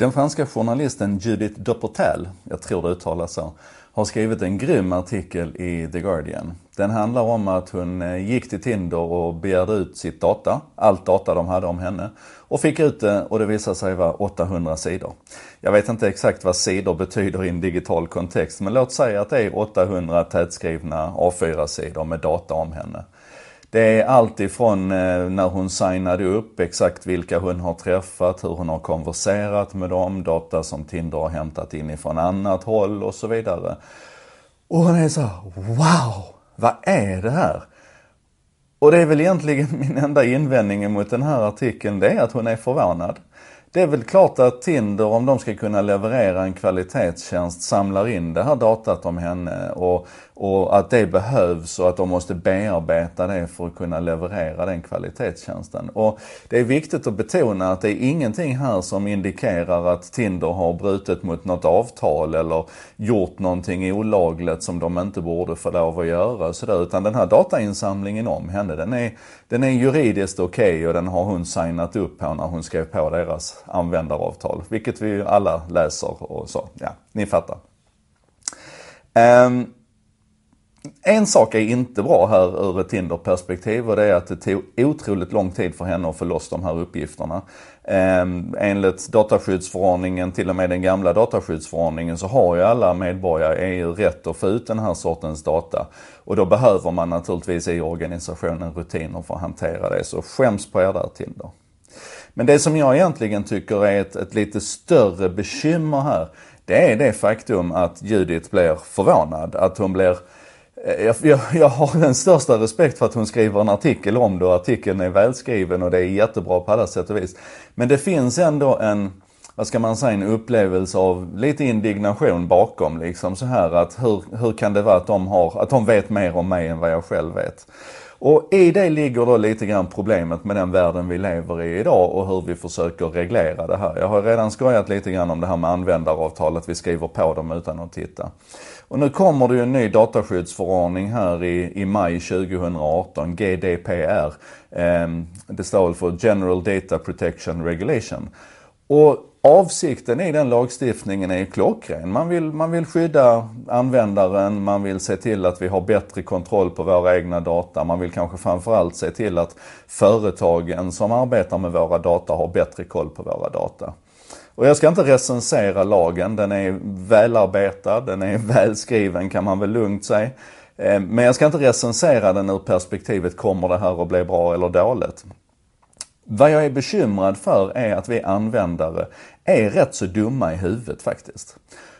Den franska journalisten Judith Dupotel, jag tror det uttalas så, har skrivit en grym artikel i The Guardian. Den handlar om att hon eh, gick till Tinder och begärde ut sitt data, allt data de hade om henne. Och fick ut det och det visade sig vara 800 sidor. Jag vet inte exakt vad sidor betyder i en digital kontext, men låt säga att det är 800 tätskrivna A4-sidor med data om henne. Det är allt ifrån eh, när hon signade upp, exakt vilka hon har träffat, hur hon har konverserat med dem, data som Tinder har hämtat in ifrån annat håll och så vidare. Och hon är så wow, vad är det här? Och det är väl egentligen min enda invändning mot den här artikeln, det är att hon är förvånad. Det är väl klart att Tinder, om de ska kunna leverera en kvalitetstjänst, samlar in det här datat om henne och, och att det behövs och att de måste bearbeta det för att kunna leverera den kvalitetstjänsten. Och det är viktigt att betona att det är ingenting här som indikerar att Tinder har brutit mot något avtal eller gjort någonting olagligt som de inte borde få lov att göra. Sådär. Utan den här datainsamlingen om henne, den är, den är juridiskt okej okay och den har hon signat upp på när hon skrev på deras användaravtal. Vilket vi alla läser och så. Ja, ni fattar. Um, en sak är inte bra här ur ett Tinder-perspektiv och det är att det tog otroligt lång tid för henne att få loss de här uppgifterna. Ehm, enligt dataskyddsförordningen, till och med den gamla dataskyddsförordningen, så har ju alla medborgare i EU rätt att få ut den här sortens data. Och då behöver man naturligtvis i organisationen rutiner för att hantera det. Så skäms på er där Tinder. Men det som jag egentligen tycker är ett, ett lite större bekymmer här, det är det faktum att Judith blir förvånad. Att hon blir eh, jag, jag, jag, har den största respekt för att hon skriver en artikel om det och artikeln är välskriven och det är jättebra på alla sätt och vis. Men det finns ändå en, vad ska man säga, en upplevelse av lite indignation bakom liksom så här att hur, hur kan det vara att de har, att de vet mer om mig än vad jag själv vet. Och i det ligger då lite grann problemet med den världen vi lever i idag och hur vi försöker reglera det här. Jag har redan skojat lite grann om det här med användaravtalet, vi skriver på dem utan att titta. Och nu kommer det ju en ny dataskyddsförordning här i, i maj 2018, GDPR. Eh, det står väl för General Data Protection Regulation. Och avsikten i den lagstiftningen är klockren. Man vill, man vill skydda användaren, man vill se till att vi har bättre kontroll på våra egna data. Man vill kanske framförallt se till att företagen som arbetar med våra data har bättre koll på våra data. Och jag ska inte recensera lagen, den är välarbetad, den är välskriven kan man väl lugnt säga. Eh, men jag ska inte recensera den ur perspektivet, kommer det här att bli bra eller dåligt? Vad jag är bekymrad för är att vi användare är rätt så dumma i huvudet faktiskt.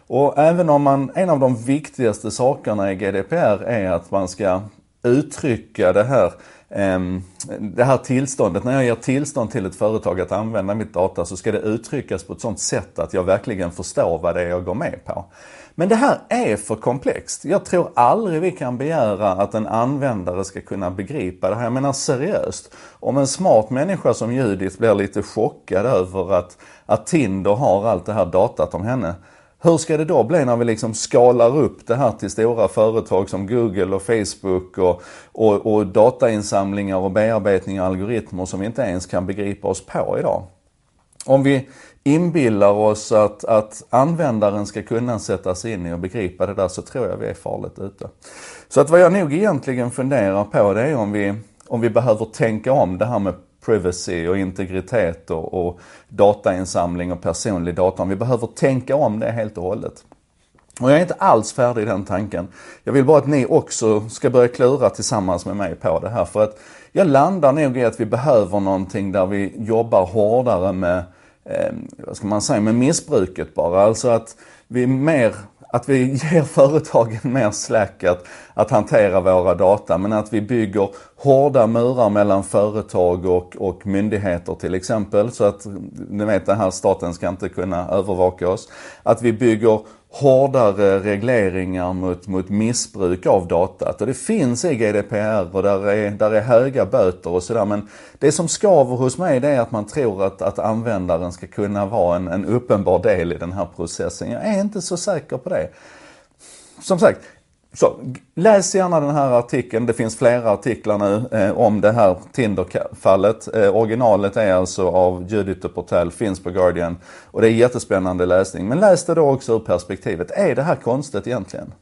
Och även om man, en av de viktigaste sakerna i GDPR är att man ska uttrycka det här ehm, det här tillståndet, när jag ger tillstånd till ett företag att använda mitt data så ska det uttryckas på ett sånt sätt att jag verkligen förstår vad det är jag går med på. Men det här är för komplext. Jag tror aldrig vi kan begära att en användare ska kunna begripa det här. Jag menar seriöst. Om en smart människa som Judith blir lite chockad över att, att Tinder har allt det här datat om henne hur ska det då bli när vi liksom skalar upp det här till stora företag som Google och Facebook och, och, och datainsamlingar och bearbetning av algoritmer som vi inte ens kan begripa oss på idag? Om vi inbillar oss att, att användaren ska kunna sätta sig in i och begripa det där så tror jag vi är farligt ute. Så att vad jag nog egentligen funderar på det är om vi, om vi behöver tänka om det här med privacy och integritet och, och datainsamling och personlig data. Vi behöver tänka om det helt och hållet. Och jag är inte alls färdig i den tanken. Jag vill bara att ni också ska börja klura tillsammans med mig på det här. För att jag landar nog i att vi behöver någonting där vi jobbar hårdare med, eh, vad ska man säga, med missbruket bara. Alltså att vi mer att vi ger företagen mer slack att, att hantera våra data men att vi bygger hårda murar mellan företag och, och myndigheter till exempel så att, ni vet den här staten ska inte kunna övervaka oss. Att vi bygger hårdare regleringar mot, mot missbruk av datat. Och det finns i GDPR och där är, där är höga böter och sådär. Men det som skaver hos mig det är att man tror att, att användaren ska kunna vara en, en uppenbar del i den här processen. Jag är inte så säker på det. Som sagt, så, läs gärna den här artikeln. Det finns flera artiklar nu eh, om det här Tinder-fallet. Eh, originalet är alltså av Judith de Portel, finns på Guardian. Och det är jättespännande läsning. Men läs det då också ur perspektivet, är det här konstigt egentligen?